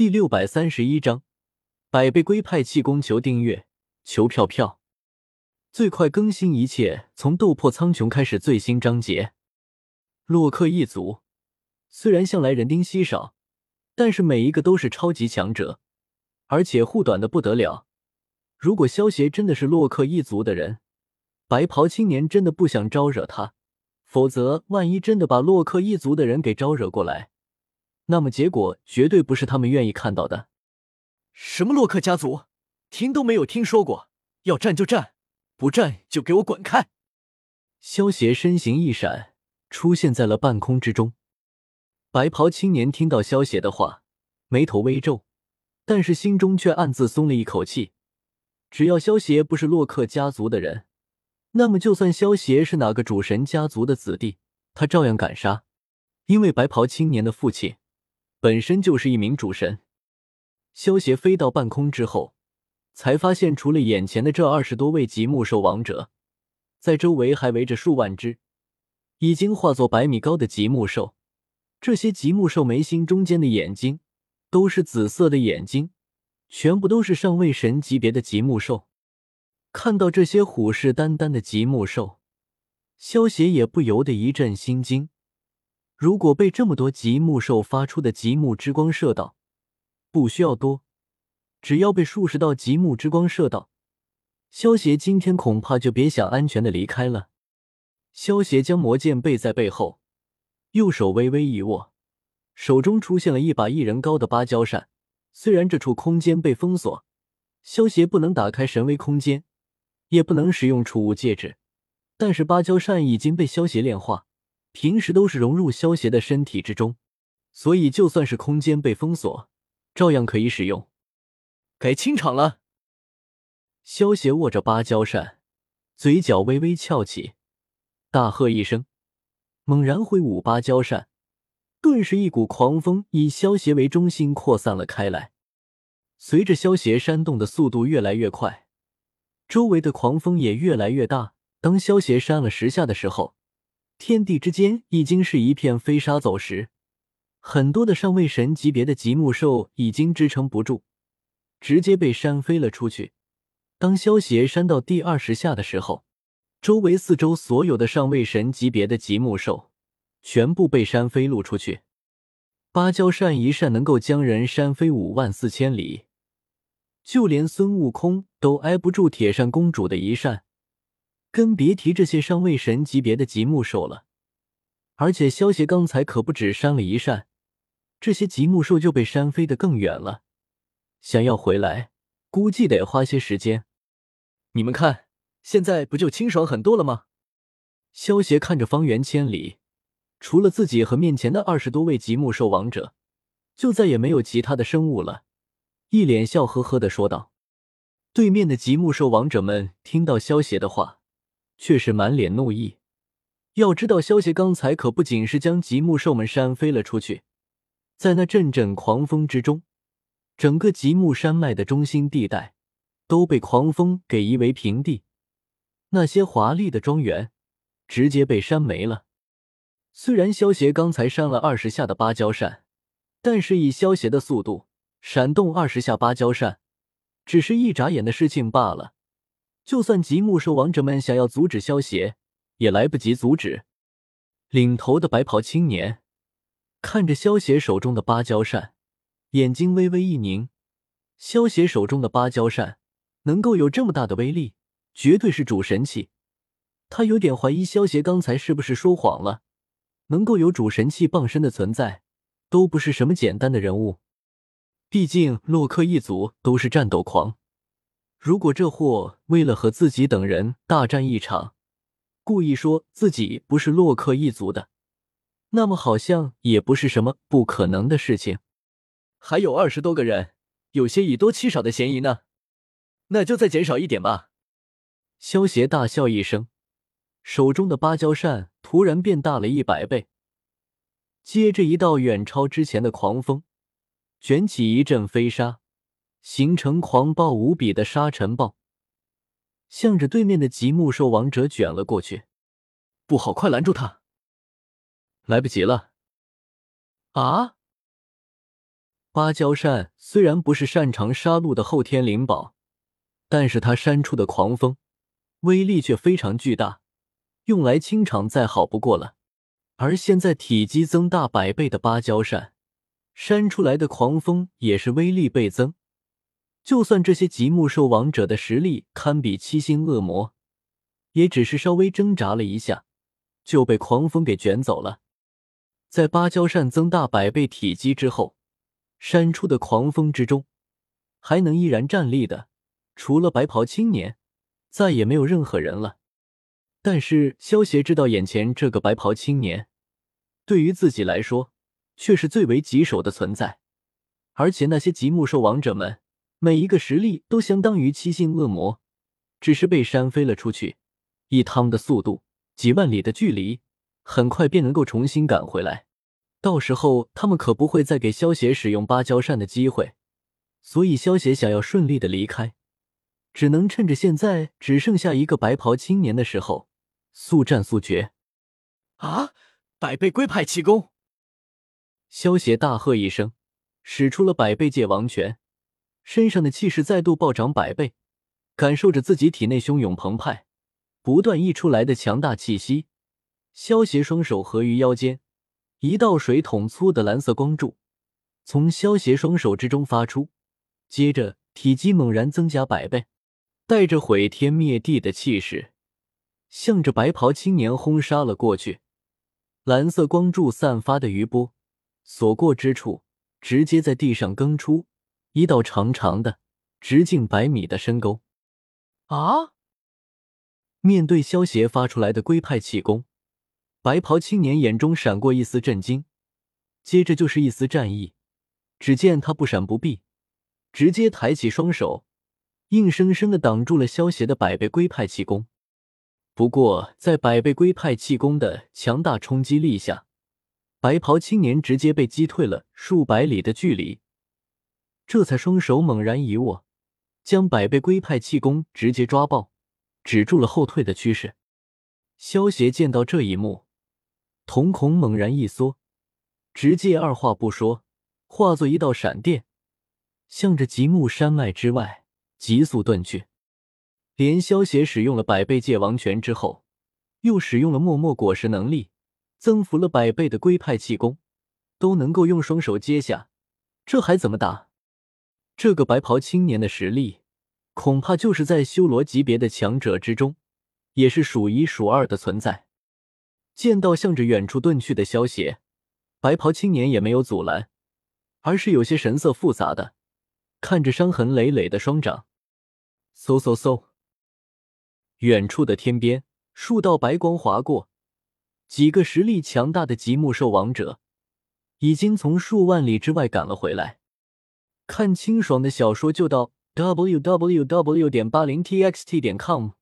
第六百三十一章，百倍龟派气功，求订阅，求票票，最快更新，一切从斗破苍穹开始。最新章节，洛克一族虽然向来人丁稀少，但是每一个都是超级强者，而且护短的不得了。如果萧协真的是洛克一族的人，白袍青年真的不想招惹他，否则万一真的把洛克一族的人给招惹过来。那么结果绝对不是他们愿意看到的。什么洛克家族，听都没有听说过。要战就战，不战就给我滚开！萧协身形一闪，出现在了半空之中。白袍青年听到萧协的话，眉头微皱，但是心中却暗自松了一口气。只要萧协不是洛克家族的人，那么就算萧协是哪个主神家族的子弟，他照样敢杀，因为白袍青年的父亲。本身就是一名主神。萧协飞到半空之后，才发现除了眼前的这二十多位极木兽王者，在周围还围着数万只已经化作百米高的极木兽。这些极木兽眉心中间的眼睛都是紫色的眼睛，全部都是上位神级别的极木兽。看到这些虎视眈眈的极木兽，萧协也不由得一阵心惊。如果被这么多极木兽发出的极木之光射到，不需要多，只要被数十道极木之光射到，萧协今天恐怕就别想安全的离开了。萧协将魔剑背在背后，右手微微一握，手中出现了一把一人高的芭蕉扇。虽然这处空间被封锁，萧协不能打开神威空间，也不能使用储物戒指，但是芭蕉扇已经被萧协炼化。平时都是融入萧协的身体之中，所以就算是空间被封锁，照样可以使用。该清场了。萧协握着芭蕉扇，嘴角微微翘起，大喝一声，猛然挥舞芭蕉扇，顿时一股狂风以萧协为中心扩散了开来。随着萧协扇动的速度越来越快，周围的狂风也越来越大。当萧协扇了十下的时候，天地之间已经是一片飞沙走石，很多的上位神级别的极木兽已经支撑不住，直接被扇飞了出去。当萧协扇到第二十下的时候，周围四周所有的上位神级别的极木兽全部被扇飞露出去。芭蕉扇一扇能够将人扇飞五万四千里，就连孙悟空都挨不住铁扇公主的一扇。更别提这些上位神级别的极木兽了，而且萧协刚才可不止扇了一扇，这些极木兽就被扇飞得更远了，想要回来，估计得花些时间。你们看，现在不就清爽很多了吗？萧协看着方圆千里，除了自己和面前的二十多位极木兽王者，就再也没有其他的生物了，一脸笑呵呵的说道。对面的极木兽王者们听到萧协的话。却是满脸怒意。要知道，萧协刚才可不仅是将极木兽们扇飞了出去，在那阵阵狂风之中，整个极木山脉的中心地带都被狂风给夷为平地，那些华丽的庄园直接被扇没了。虽然萧协刚才扇了二十下的芭蕉扇，但是以萧协的速度，闪动二十下芭蕉扇，只是一眨眼的事情罢了。就算极木兽王者们想要阻止萧协，也来不及阻止。领头的白袍青年看着萧协手中的芭蕉扇，眼睛微微一凝。萧协手中的芭蕉扇能够有这么大的威力，绝对是主神器。他有点怀疑萧协刚才是不是说谎了。能够有主神器傍身的存在，都不是什么简单的人物。毕竟洛克一族都是战斗狂。如果这货为了和自己等人大战一场，故意说自己不是洛克一族的，那么好像也不是什么不可能的事情。还有二十多个人，有些以多欺少的嫌疑呢，那就再减少一点吧。萧协大笑一声，手中的芭蕉扇突然变大了一百倍，接着一道远超之前的狂风，卷起一阵飞沙。形成狂暴无比的沙尘暴，向着对面的极木兽王者卷了过去。不好，快拦住他！来不及了！啊！芭蕉扇虽然不是擅长杀戮的后天灵宝，但是它扇出的狂风威力却非常巨大，用来清场再好不过了。而现在体积增大百倍的芭蕉扇，扇出来的狂风也是威力倍增。就算这些极目兽王者的实力堪比七星恶魔，也只是稍微挣扎了一下，就被狂风给卷走了。在芭蕉扇增大百倍体积之后，扇出的狂风之中，还能依然站立的，除了白袍青年，再也没有任何人了。但是萧协知道，眼前这个白袍青年。对于自己来说，却是最为棘手的存在，而且那些极目兽王者们，每一个实力都相当于七星恶魔，只是被扇飞了出去，以他们的速度，几万里的距离，很快便能够重新赶回来。到时候他们可不会再给萧协使用芭蕉扇的机会，所以萧协想要顺利的离开，只能趁着现在只剩下一个白袍青年的时候，速战速决。啊！百倍龟派气功！萧协大喝一声，使出了百倍界王拳，身上的气势再度暴涨百倍，感受着自己体内汹涌澎湃、不断溢出来的强大气息。萧协双手合于腰间，一道水桶粗的蓝色光柱从萧协双手之中发出，接着体积猛然增加百倍，带着毁天灭地的气势，向着白袍青年轰杀了过去。蓝色光柱散发的余波，所过之处，直接在地上更出一道长长的、直径百米的深沟。啊！面对萧协发出来的龟派气功，白袍青年眼中闪过一丝震惊，接着就是一丝战意。只见他不闪不避，直接抬起双手，硬生生的挡住了萧协的百倍龟派气功。不过，在百倍龟派气功的强大冲击力下，白袍青年直接被击退了数百里的距离，这才双手猛然一握，将百倍龟派气功直接抓爆，止住了后退的趋势。萧协见到这一幕，瞳孔猛然一缩，直接二话不说，化作一道闪电，向着极目山脉之外急速遁去。连萧协使用了百倍界王拳之后，又使用了默默果实能力，增幅了百倍的龟派气功，都能够用双手接下，这还怎么打？这个白袍青年的实力，恐怕就是在修罗级别的强者之中，也是数一数二的存在。见到向着远处遁去的萧协，白袍青年也没有阻拦，而是有些神色复杂的看着伤痕累累的双掌，嗖嗖嗖。远处的天边，数道白光划过，几个实力强大的极目兽王者已经从数万里之外赶了回来。看清爽的小说就到 w w w. 点八零 t x t 点 com。